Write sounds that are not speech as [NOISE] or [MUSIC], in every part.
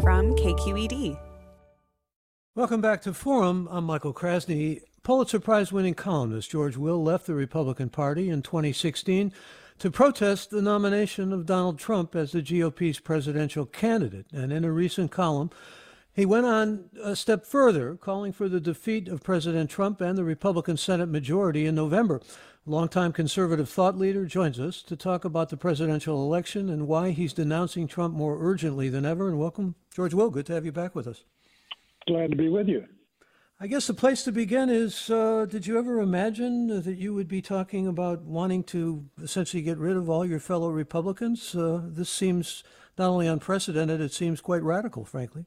from KQED. Welcome back to Forum. I'm Michael Krasny. Pulitzer Prize winning columnist George Will left the Republican Party in 2016 to protest the nomination of Donald Trump as the GOP's presidential candidate. And in a recent column, he went on a step further, calling for the defeat of President Trump and the Republican Senate majority in November. Longtime conservative thought leader joins us to talk about the presidential election and why he's denouncing Trump more urgently than ever. And welcome, George Will. Good to have you back with us. Glad to be with you. I guess the place to begin is uh, Did you ever imagine that you would be talking about wanting to essentially get rid of all your fellow Republicans? Uh, this seems not only unprecedented, it seems quite radical, frankly.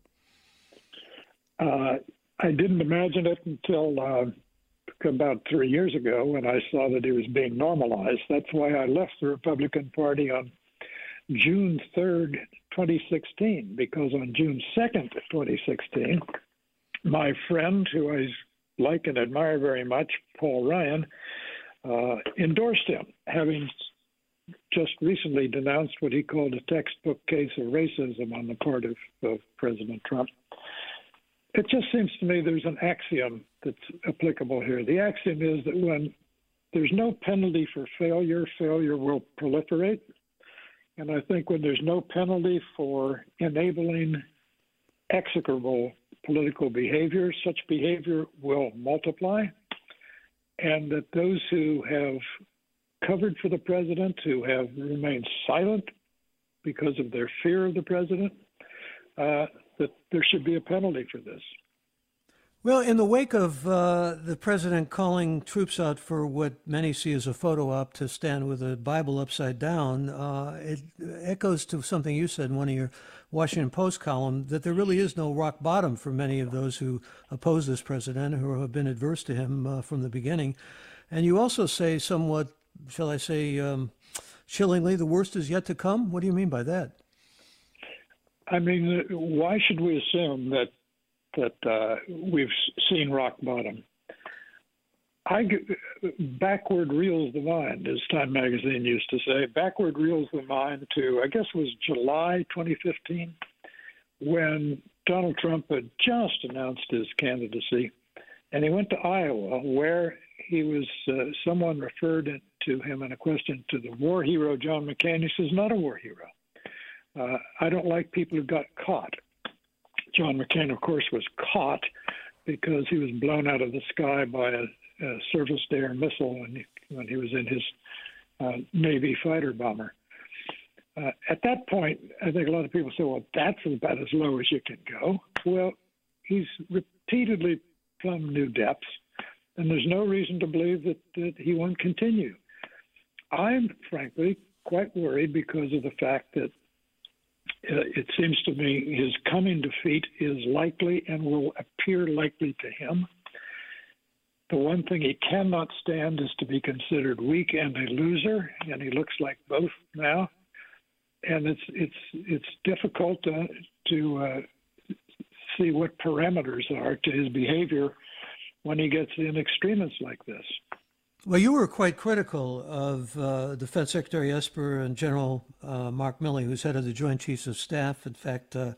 Uh, I didn't imagine it until uh, about three years ago when I saw that he was being normalized. That's why I left the Republican Party on June 3rd, 2016, because on June 2nd, 2016, my friend, who I like and admire very much, Paul Ryan, uh, endorsed him, having just recently denounced what he called a textbook case of racism on the part of, of President Trump. It just seems to me there's an axiom that's applicable here. The axiom is that when there's no penalty for failure, failure will proliferate. And I think when there's no penalty for enabling execrable political behavior, such behavior will multiply. And that those who have covered for the president, who have remained silent because of their fear of the president, uh, that there should be a penalty for this. Well, in the wake of uh, the president calling troops out for what many see as a photo op to stand with a Bible upside down, uh, it echoes to something you said in one of your Washington Post column that there really is no rock bottom for many of those who oppose this president, who have been adverse to him uh, from the beginning. And you also say, somewhat, shall I say, um, chillingly, the worst is yet to come. What do you mean by that? I mean, why should we assume that that uh, we've seen rock bottom. I backward reels the mind, as Time Magazine used to say. Backward reels the mind to I guess it was July 2015 when Donald Trump had just announced his candidacy, and he went to Iowa where he was. Uh, someone referred to him in a question to the war hero John McCain. He says, "Not a war hero. Uh, I don't like people who got caught." John McCain, of course, was caught because he was blown out of the sky by a, a surface to air missile when he, when he was in his uh, Navy fighter bomber. Uh, at that point, I think a lot of people say, well, that's about as low as you can go. Well, he's repeatedly plumbed new depths, and there's no reason to believe that, that he won't continue. I'm frankly quite worried because of the fact that it seems to me his coming defeat is likely and will appear likely to him. The one thing he cannot stand is to be considered weak and a loser, and he looks like both now. And it's it's it's difficult to to uh, see what parameters are to his behavior when he gets in extremists like this. Well, you were quite critical of uh, Defense Secretary Esper and General uh, Mark Milley, who's head of the Joint Chiefs of Staff. In fact, uh,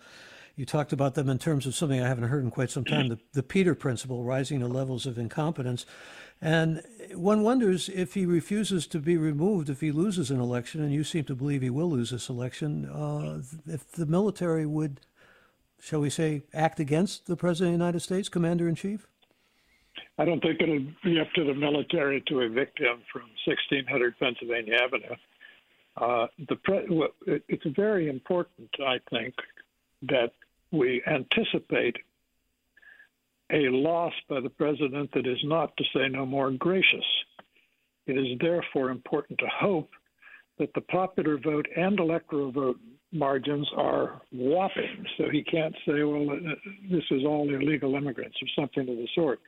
you talked about them in terms of something I haven't heard in quite some time the, the Peter Principle, rising to levels of incompetence. And one wonders if he refuses to be removed, if he loses an election, and you seem to believe he will lose this election, uh, if the military would, shall we say, act against the President of the United States, Commander in Chief? I don't think it'll be up to the military to evict him from 1600 Pennsylvania Avenue. Uh, the pre- it's very important, I think, that we anticipate a loss by the president that is not, to say no more, gracious. It is therefore important to hope that the popular vote and electoral vote margins are whopping, so he can't say, well, uh, this is all illegal immigrants or something of the sort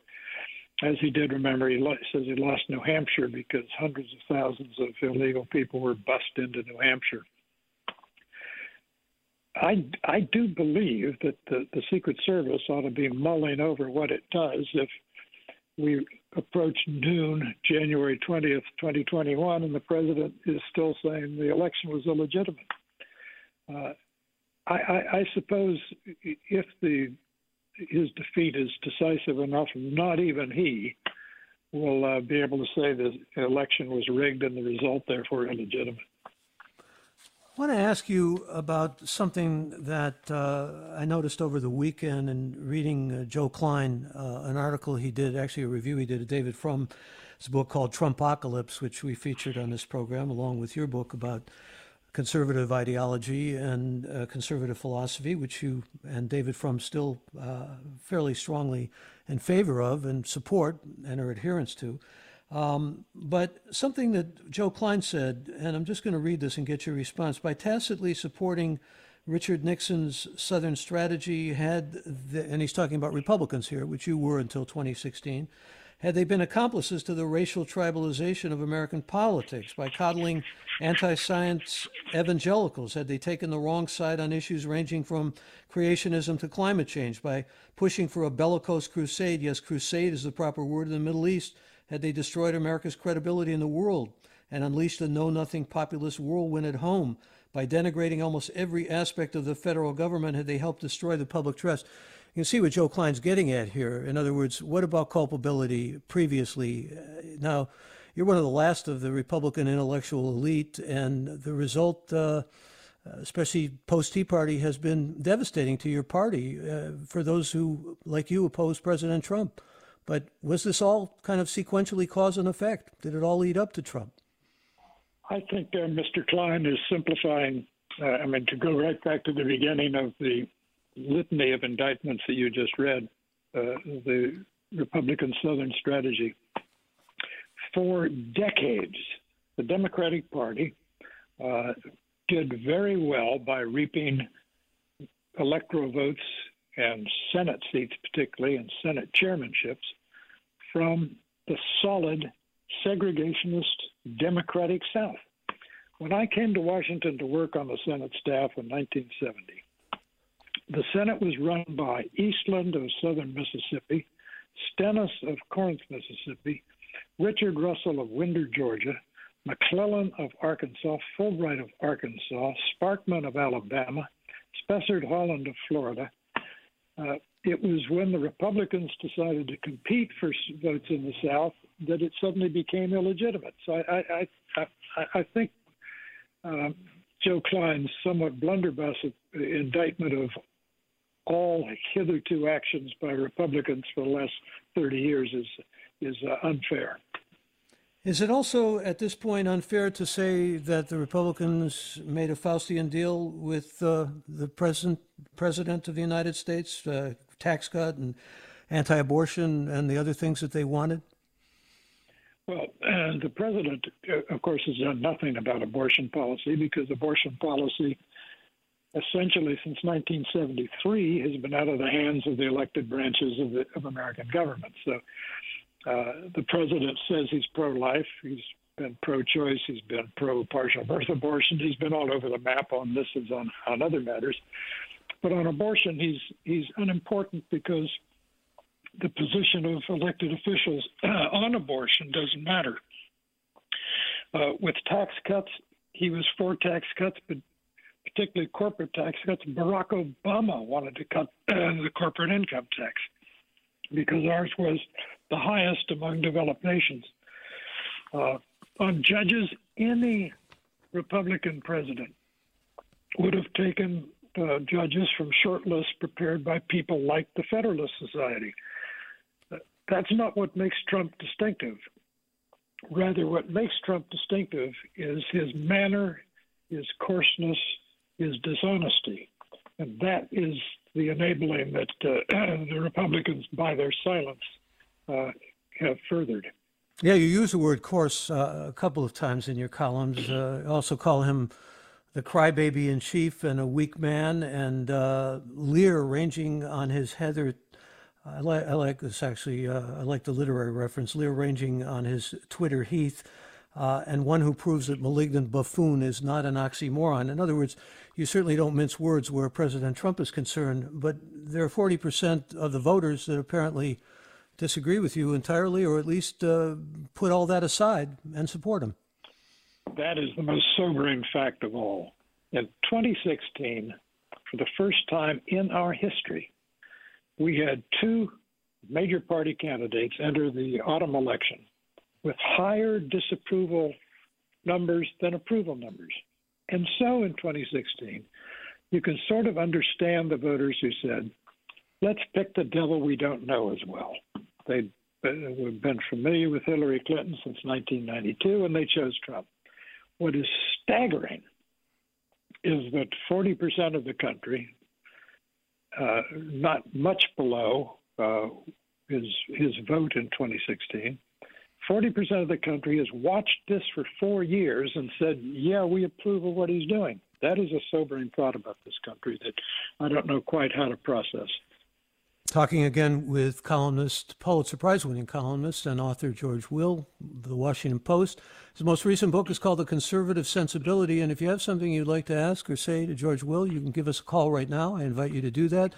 as he did remember, he says he lost New Hampshire because hundreds of thousands of illegal people were bussed into New Hampshire. I, I do believe that the, the Secret Service ought to be mulling over what it does if we approach noon, January 20th, 2021, and the president is still saying the election was illegitimate. Uh, I, I, I suppose if the his defeat is decisive enough, not even he will uh, be able to say the election was rigged and the result therefore illegitimate. I want to ask you about something that uh, I noticed over the weekend in reading uh, Joe Klein, uh, an article he did, actually a review he did of David Frum, his book called Trumpocalypse, which we featured on this program, along with your book about conservative ideology and uh, conservative philosophy, which you and David Frum still uh, fairly strongly in favor of and support and are adherents to. Um, but something that Joe Klein said, and I'm just going to read this and get your response. By tacitly supporting Richard Nixon's Southern strategy, had the, and he's talking about Republicans here, which you were until 2016, had they been accomplices to the racial tribalization of American politics by coddling anti science evangelicals? Had they taken the wrong side on issues ranging from creationism to climate change by pushing for a bellicose crusade? Yes, crusade is the proper word in the Middle East had they destroyed America's credibility in the world and unleashed a know nothing populist whirlwind at home by denigrating almost every aspect of the federal government, had they helped destroy the public trust. You can see what Joe Klein's getting at here. In other words, what about culpability previously? Uh, now, you're one of the last of the Republican intellectual elite, and the result, uh, especially post Tea Party, has been devastating to your party uh, for those who, like you, oppose President Trump. But was this all kind of sequentially cause and effect? Did it all lead up to Trump? I think uh, Mr. Klein is simplifying. Uh, I mean, to go right back to the beginning of the litany of indictments that you just read, uh, the Republican Southern strategy. For decades, the Democratic Party uh, did very well by reaping electoral votes and Senate seats, particularly, and Senate chairmanships from the solid segregationist Democratic South. When I came to Washington to work on the Senate staff in 1970, the Senate was run by Eastland of southern Mississippi, Stennis of Corinth, Mississippi, Richard Russell of Winder, Georgia, McClellan of Arkansas, Fulbright of Arkansas, Sparkman of Alabama, Spessard Holland of Florida, uh, it was when the Republicans decided to compete for votes in the South that it suddenly became illegitimate. So I, I, I, I think uh, Joe Klein's somewhat blunderbuss indictment of all hitherto actions by Republicans for the last 30 years is is uh, unfair. Is it also at this point unfair to say that the Republicans made a Faustian deal with uh, the present president of the United States, uh, tax cut and anti-abortion and the other things that they wanted? Well, and the president, uh, of course, has done nothing about abortion policy because abortion policy, essentially since 1973, has been out of the hands of the elected branches of the of American government. So uh, the president says he's pro-life. He's been pro-choice. He's been pro-partial birth abortion. He's been all over the map on this as on, on other matters. But on abortion, he's he's unimportant because the position of elected officials [CLEARS THROAT] on abortion doesn't matter. Uh, with tax cuts, he was for tax cuts, but particularly corporate tax cuts. Barack Obama wanted to cut uh, [CLEARS THROAT] the corporate income tax because ours was the highest among developed nations. Uh, on judges, any Republican president would have taken uh, judges from short lists prepared by people like the Federalist Society. That's not what makes Trump distinctive. Rather, what makes Trump distinctive is his manner, his coarseness, his dishonesty. And that is the enabling that uh, [CLEARS THROAT] the Republicans, by their silence, uh, have furthered. Yeah, you use the word coarse uh, a couple of times in your columns. Uh, also call him the crybaby in chief and a weak man, and uh, Lear ranging on his heather. I, li- I like this actually. Uh, I like the literary reference. Lear ranging on his Twitter heath, uh, and one who proves that malignant buffoon is not an oxymoron. In other words, you certainly don't mince words where President Trump is concerned, but there are 40% of the voters that apparently disagree with you entirely, or at least uh, put all that aside and support him that is the most sobering fact of all. In 2016, for the first time in our history, we had two major party candidates enter the autumn election with higher disapproval numbers than approval numbers. And so in 2016, you can sort of understand the voters who said, let's pick the devil we don't know as well. They'd been familiar with Hillary Clinton since 1992, and they chose Trump. What is staggering is that 40% of the country, uh, not much below uh, his his vote in 2016, 40% of the country has watched this for four years and said, "Yeah, we approve of what he's doing." That is a sobering thought about this country that I don't know quite how to process. Talking again with columnist, Pulitzer Prize winning columnist and author George Will, The Washington Post. His most recent book is called The Conservative Sensibility. And if you have something you'd like to ask or say to George Will, you can give us a call right now. I invite you to do that.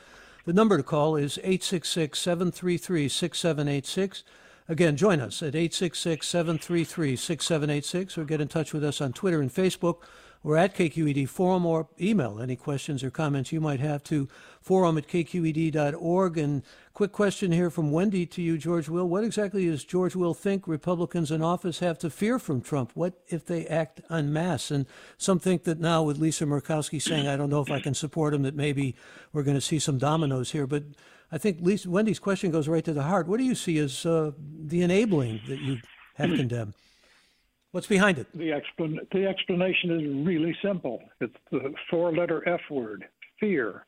The number to call is 866 733 6786. Again, join us at 866 733 6786 or get in touch with us on Twitter and Facebook or at KQED Forum or email any questions or comments you might have to forum at kqed.org. And quick question here from Wendy to you, George Will. What exactly does George Will think Republicans in office have to fear from Trump? What if they act en masse? And some think that now with Lisa Murkowski saying, I don't know if I can support him, that maybe we're going to see some dominoes here. But I think Lisa, Wendy's question goes right to the heart. What do you see as uh, the enabling that you have condemned? [CLEARS THROAT] What's behind it? The, explan- the explanation is really simple. It's the four letter F word fear.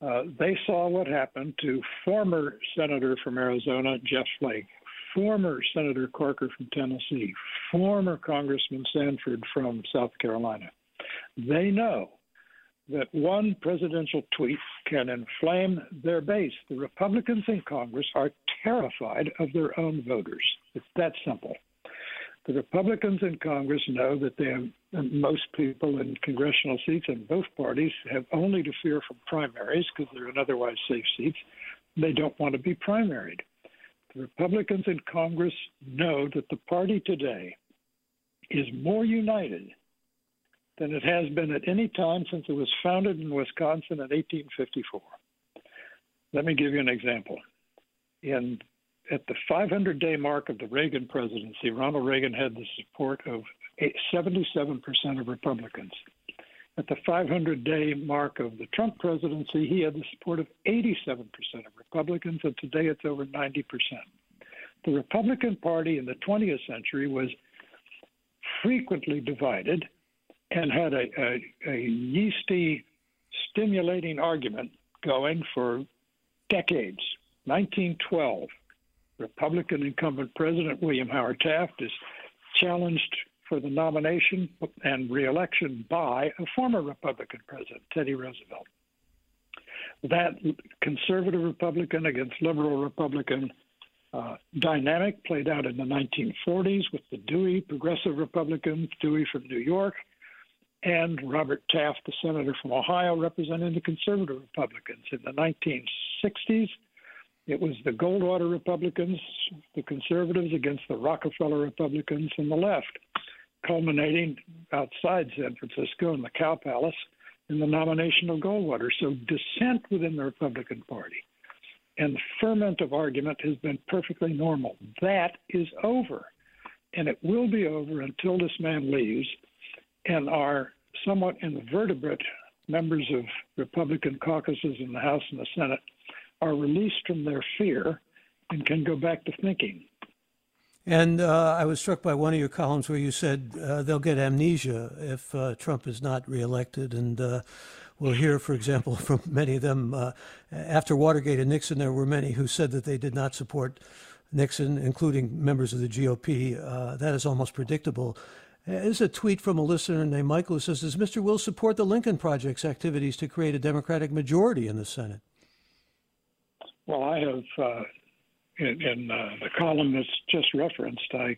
Uh, they saw what happened to former Senator from Arizona, Jeff Flake, former Senator Corker from Tennessee, former Congressman Sanford from South Carolina. They know that one presidential tweet can inflame their base. The Republicans in Congress are terrified of their own voters. It's that simple. The Republicans in Congress know that they have most people in congressional seats in both parties have only to fear from primaries because they're in otherwise safe seats. They don't want to be primaried. The Republicans in Congress know that the party today is more united than it has been at any time since it was founded in Wisconsin in 1854. Let me give you an example. In at the 500 day mark of the Reagan presidency, Ronald Reagan had the support of 77% of Republicans. At the 500 day mark of the Trump presidency, he had the support of 87% of Republicans, and today it's over 90%. The Republican Party in the 20th century was frequently divided and had a, a, a yeasty, stimulating argument going for decades. 1912, Republican incumbent President William Howard Taft is challenged for the nomination and reelection by a former Republican president, Teddy Roosevelt. That conservative Republican against liberal Republican uh, dynamic played out in the 1940s with the Dewey progressive Republican, Dewey from New York, and Robert Taft, the senator from Ohio, representing the conservative Republicans. In the 1960s, it was the Goldwater Republicans, the conservatives against the Rockefeller Republicans and the left, culminating outside San Francisco in the Cow Palace in the nomination of Goldwater. So dissent within the Republican Party and the ferment of argument has been perfectly normal. That is over. And it will be over until this man leaves and our somewhat invertebrate members of Republican caucuses in the House and the Senate are released from their fear and can go back to thinking. And uh, I was struck by one of your columns where you said uh, they'll get amnesia if uh, Trump is not reelected. And uh, we'll hear, for example, [LAUGHS] from many of them uh, after Watergate and Nixon, there were many who said that they did not support Nixon, including members of the GOP. Uh, that is almost predictable. There's a tweet from a listener named Michael who says, Does Mr. Will support the Lincoln Project's activities to create a Democratic majority in the Senate? Well, I have, uh, in, in uh, the column that's just referenced, I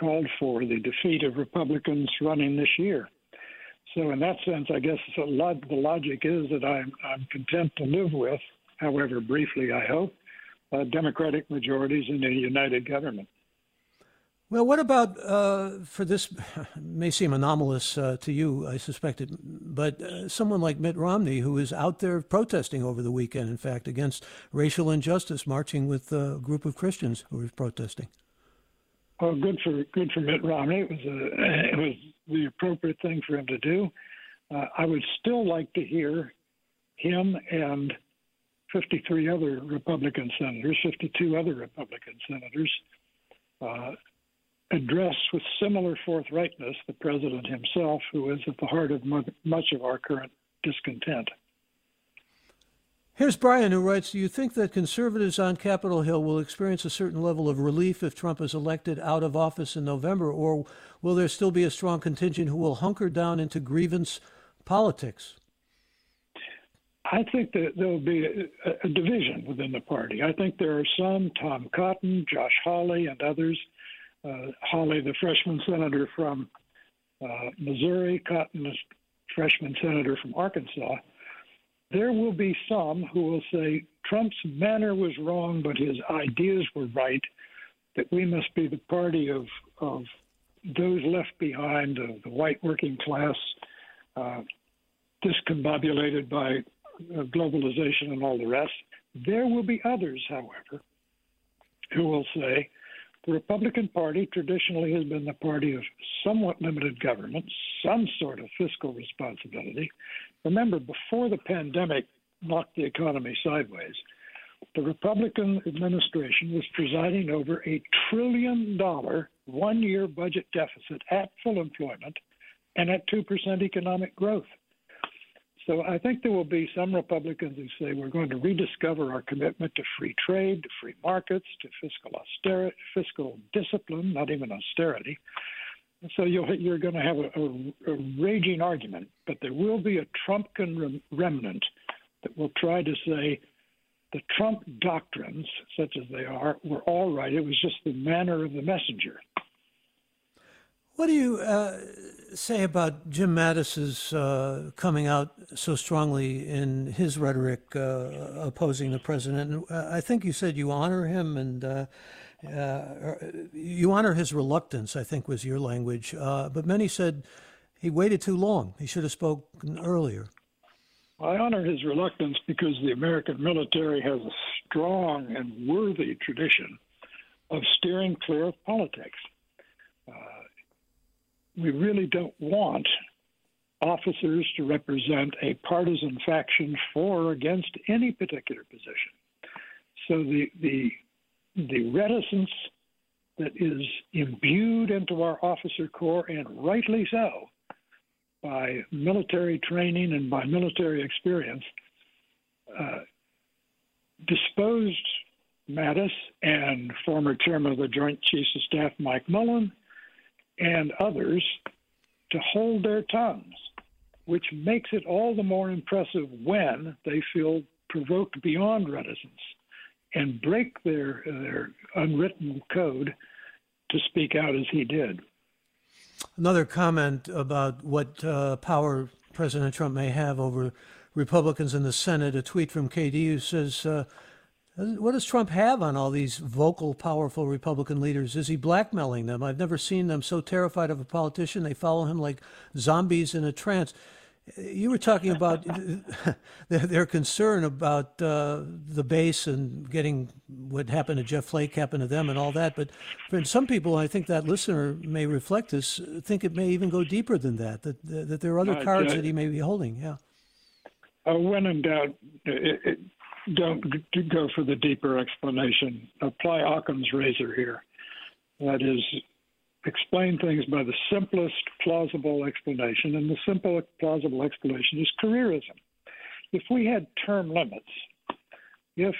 called for the defeat of Republicans running this year. So, in that sense, I guess the logic is that I'm, I'm content to live with, however briefly, I hope, uh, Democratic majorities in a united government. Well, what about uh, for this? [LAUGHS] May seem anomalous uh, to you, I suspect it, but uh, someone like Mitt Romney, who is out there protesting over the weekend, in fact, against racial injustice, marching with a group of Christians who were protesting. Well, good for good for Mitt Romney. It was a, it was the appropriate thing for him to do. Uh, I would still like to hear him and 53 other Republican senators, 52 other Republican senators, uh, address with similar forthrightness the president himself, who is at the heart of much of our current discontent. Here's Brian who writes Do you think that conservatives on Capitol Hill will experience a certain level of relief if Trump is elected out of office in November, or will there still be a strong contingent who will hunker down into grievance politics? I think that there will be a, a division within the party. I think there are some, Tom Cotton, Josh Hawley, and others, uh, Hawley, the freshman senator from uh, Missouri, Cotton, the freshman senator from Arkansas. There will be some who will say Trump's manner was wrong, but his ideas were right. That we must be the party of of those left behind, the white working class, uh, discombobulated by uh, globalization and all the rest. There will be others, however, who will say the Republican Party traditionally has been the party of somewhat limited government, some sort of fiscal responsibility. Remember, before the pandemic knocked the economy sideways, the Republican administration was presiding over a trillion dollar one year budget deficit at full employment and at 2% economic growth. So I think there will be some Republicans who say we're going to rediscover our commitment to free trade, to free markets, to fiscal austerity, fiscal discipline, not even austerity. So you are going to have a, a, a, raging argument, but there will be a Trumpkin remnant that will try to say the Trump doctrines, such as they are, were all right. It was just the manner of the messenger. What do you uh, say about Jim Mattis's uh, coming out so strongly in his rhetoric uh, opposing the president? Uh, I think you said you honor him and uh, uh, you honor his reluctance. I think was your language. but many said he waited too long. He should have spoken earlier. I honor his reluctance because the American military has a strong and worthy tradition of steering clear of politics we really don't want officers to represent a partisan faction for or against any particular position. So the the the reticence that is imbued into our officer corps, and rightly so, by military training and by military experience, uh, disposed Mattis and former chairman of the Joint Chiefs of Staff Mike Mullen and others to hold their tongues, which makes it all the more impressive when they feel provoked beyond reticence and break their, their unwritten code to speak out as he did. Another comment about what uh, power President Trump may have over Republicans in the Senate. A tweet from KD who says, uh, what does Trump have on all these vocal, powerful Republican leaders? Is he blackmailing them? I've never seen them so terrified of a politician. They follow him like zombies in a trance. You were talking about [LAUGHS] their, concern about uh, the base and getting what happened to Jeff Flake happen to them and all that. But for some people, I think that listener may reflect this, think it may even go deeper than that, that, that there are other uh, cards that he may be holding. Yeah. Uh, when in doubt, it, it, don't go for the deeper explanation. Apply Occam's razor here. That is, explain things by the simplest plausible explanation, and the simple plausible explanation is careerism. If we had term limits, if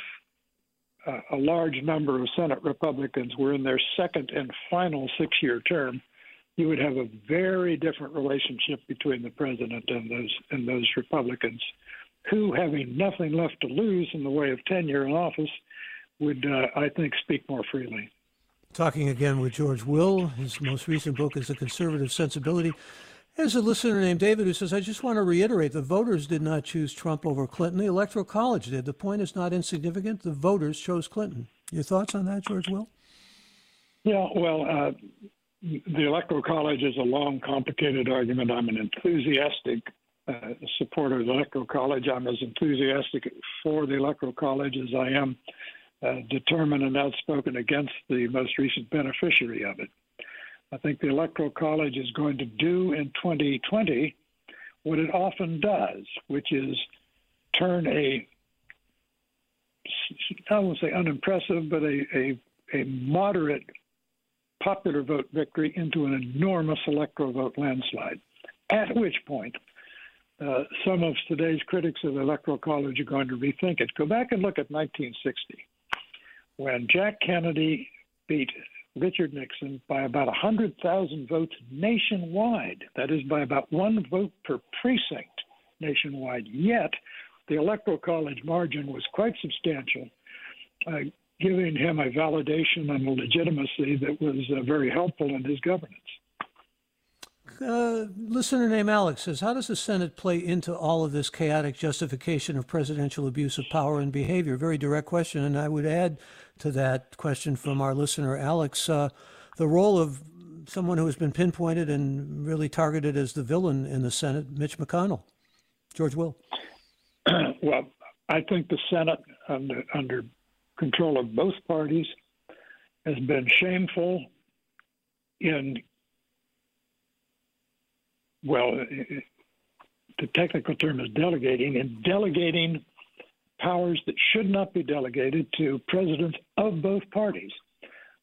uh, a large number of Senate Republicans were in their second and final six year term, you would have a very different relationship between the president and those and those Republicans who, having nothing left to lose in the way of tenure in office, would, uh, I think, speak more freely. Talking again with George Will. His most recent book is The Conservative Sensibility. There's a listener named David who says, I just want to reiterate the voters did not choose Trump over Clinton. The Electoral College did. The point is not insignificant. The voters chose Clinton. Your thoughts on that, George Will? Yeah, well, uh, the Electoral College is a long, complicated argument. I'm an enthusiastic uh, supporter of the Electoral College. I'm as enthusiastic for the Electoral College as I am uh, determined and outspoken against the most recent beneficiary of it. I think the Electoral College is going to do in 2020 what it often does, which is turn a I won't say unimpressive, but a, a, a moderate popular vote victory into an enormous electoral vote landslide. At which point, uh, some of today's critics of the Electoral College are going to rethink it. Go back and look at 1960, when Jack Kennedy beat Richard Nixon by about 100,000 votes nationwide. That is, by about one vote per precinct nationwide. Yet, the Electoral College margin was quite substantial, uh, giving him a validation and a legitimacy that was uh, very helpful in his governance. Uh, listener named Alex says, How does the Senate play into all of this chaotic justification of presidential abuse of power and behavior? Very direct question. And I would add to that question from our listener, Alex, uh, the role of someone who has been pinpointed and really targeted as the villain in the Senate, Mitch McConnell. George Will. [CLEARS THROAT] well, I think the Senate, under, under control of both parties, has been shameful in, well, the technical term is delegating, and delegating powers that should not be delegated to presidents of both parties.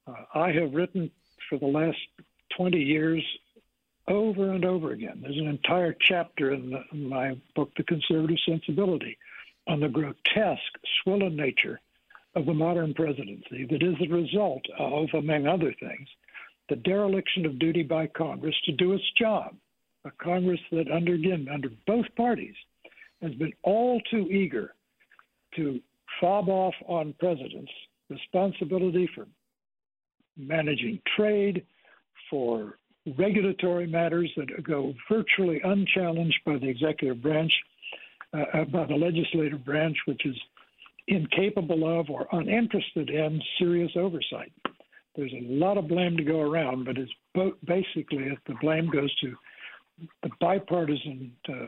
Uh, I have written for the last 20 years over and over again. There's an entire chapter in, the, in my book, The Conservative Sensibility, on the grotesque, swollen nature of the modern presidency that is the result of, among other things, the dereliction of duty by Congress to do its job. A Congress that, under again, under both parties, has been all too eager to fob off on presidents responsibility for managing trade, for regulatory matters that go virtually unchallenged by the executive branch, uh, uh, by the legislative branch, which is incapable of or uninterested in serious oversight. There's a lot of blame to go around, but it's bo- basically the blame goes to the bipartisan uh,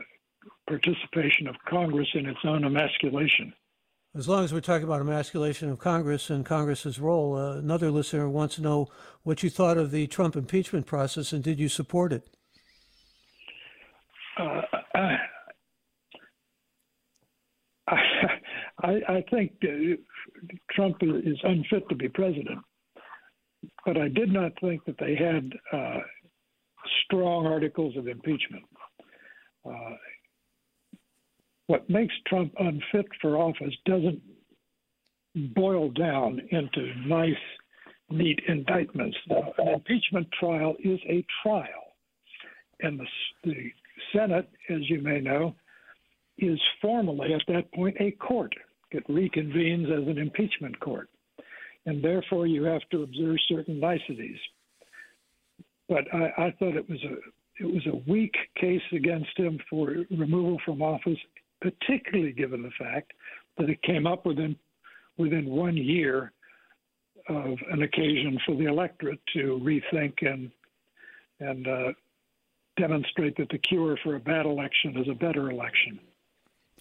participation of Congress in its own emasculation. As long as we're talking about emasculation of Congress and Congress's role, uh, another listener wants to know what you thought of the Trump impeachment process and did you support it? Uh, I, I, think uh, Trump is unfit to be president, but I did not think that they had uh, strong articles of impeachment. Uh, what makes Trump unfit for office doesn't boil down into nice, neat indictments. An impeachment trial is a trial. And the, the Senate, as you may know, is formally at that point a court. It reconvenes as an impeachment court. And therefore, you have to observe certain niceties. But I, I thought it was a it was a weak case against him for removal from office particularly given the fact that it came up within within one year of an occasion for the electorate to rethink and and uh, demonstrate that the cure for a bad election is a better election.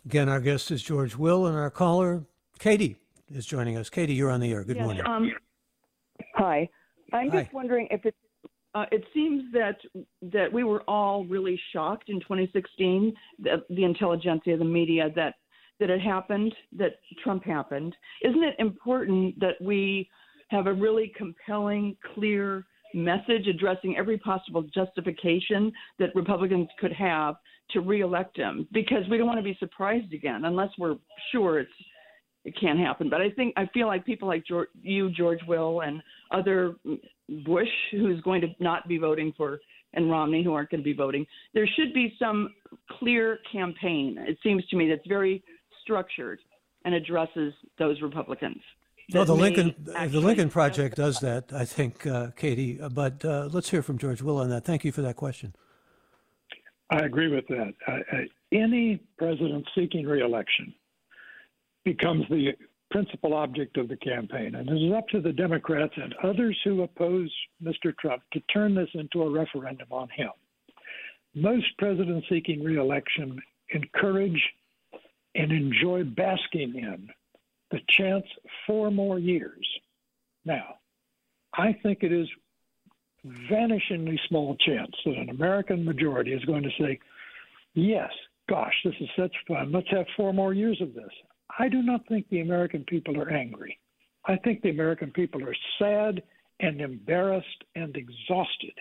Again, our guest is George Will, and our caller, Katie, is joining us. Katie, you're on the air. Good yes, morning. Um, hi. I'm hi. just wondering if it's uh, it seems that that we were all really shocked in 2016, the, the intelligentsia, the media, that that it happened, that Trump happened. Isn't it important that we have a really compelling, clear message addressing every possible justification that Republicans could have to reelect him? Because we don't want to be surprised again, unless we're sure it's it can't happen. But I think I feel like people like George, you, George Will, and other Bush, who's going to not be voting for, and Romney, who aren't going to be voting. There should be some clear campaign. It seems to me that's very structured and addresses those Republicans. Well, the Lincoln the Lincoln Project does that, I think, uh, Katie. But uh, let's hear from George Will on that. Thank you for that question. I agree with that. Uh, any president seeking reelection becomes the principal object of the campaign. And it is up to the Democrats and others who oppose Mr. Trump to turn this into a referendum on him. Most presidents seeking reelection encourage and enjoy basking in the chance four more years. Now, I think it is vanishingly small chance that an American majority is going to say, yes, gosh, this is such fun. Let's have four more years of this. I do not think the American people are angry. I think the American people are sad and embarrassed and exhausted.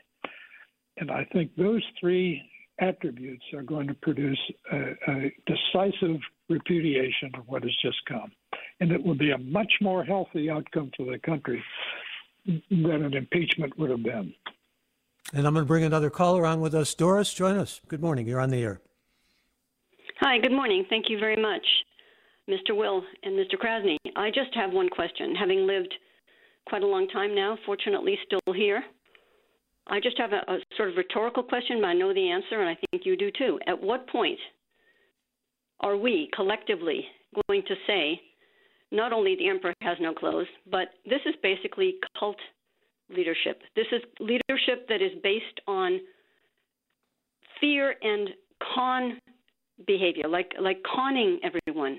And I think those three attributes are going to produce a, a, decisive repudiation of what has just come. And it will be a much more healthy outcome for the country than an impeachment would have been. And I'm going to bring another caller on with us. Doris, join us. Good morning. You're on the air. Hi, good morning. Thank you very much, Mr. Will and Mr. Krasny. I just have one question. Having lived quite a long time now, fortunately still here, I just have a, a sort of rhetorical question, but I know the answer, and I think you do too. At what point are we collectively going to say not only the emperor has no clothes, but this is basically cult leadership. This is leadership that is based on fear and con behavior, like like conning everyone.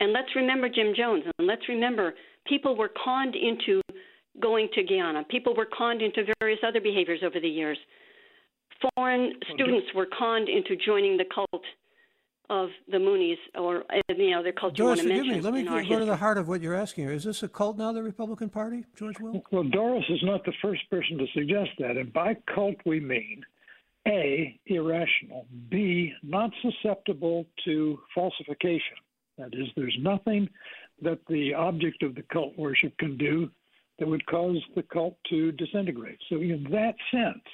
And let's remember Jim Jones, and let's remember people were conned into going to Guyana. People were conned into various other behaviors over the years. Foreign students were conned into joining the cult of the Moonies, or uh, you know, their cult. Doris, forgive me. Let me go history. to the heart of what you're asking here. Is this a cult now, the Republican Party, George Will? Well, Doris is not the first person to suggest that, and by cult we mean a irrational, b not susceptible to falsification. That is, there's nothing that the object of the cult worship can do that would cause the cult to disintegrate. So, in that sense,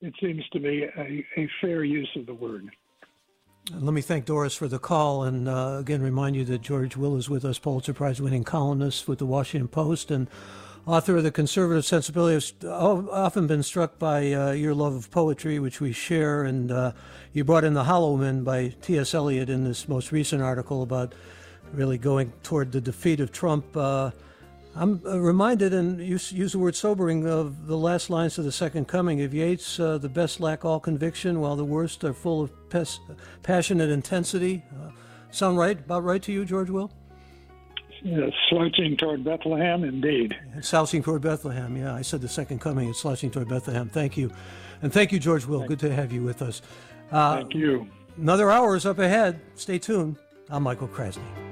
it seems to me a, a fair use of the word. Let me thank Doris for the call and uh, again remind you that George Will is with us, Pulitzer Prize winning columnist with the Washington Post and author of The Conservative Sensibility. I've often been struck by uh, your love of poetry, which we share, and uh, you brought in The Hollow Men by T.S. Eliot in this most recent article about really going toward the defeat of Trump. Uh, I'm uh, reminded, and use, use the word sobering, of the last lines of the Second Coming of Yeats uh, the best lack all conviction, while the worst are full of pes- passionate intensity. Uh, sound right? About right to you, George Will? Yeah, slouching toward Bethlehem, indeed. Slouching toward Bethlehem, yeah. I said the Second Coming, it's slouching toward Bethlehem. Thank you. And thank you, George Will. Thank Good to have you with us. Uh, thank you. Another hour is up ahead. Stay tuned. I'm Michael Krasny.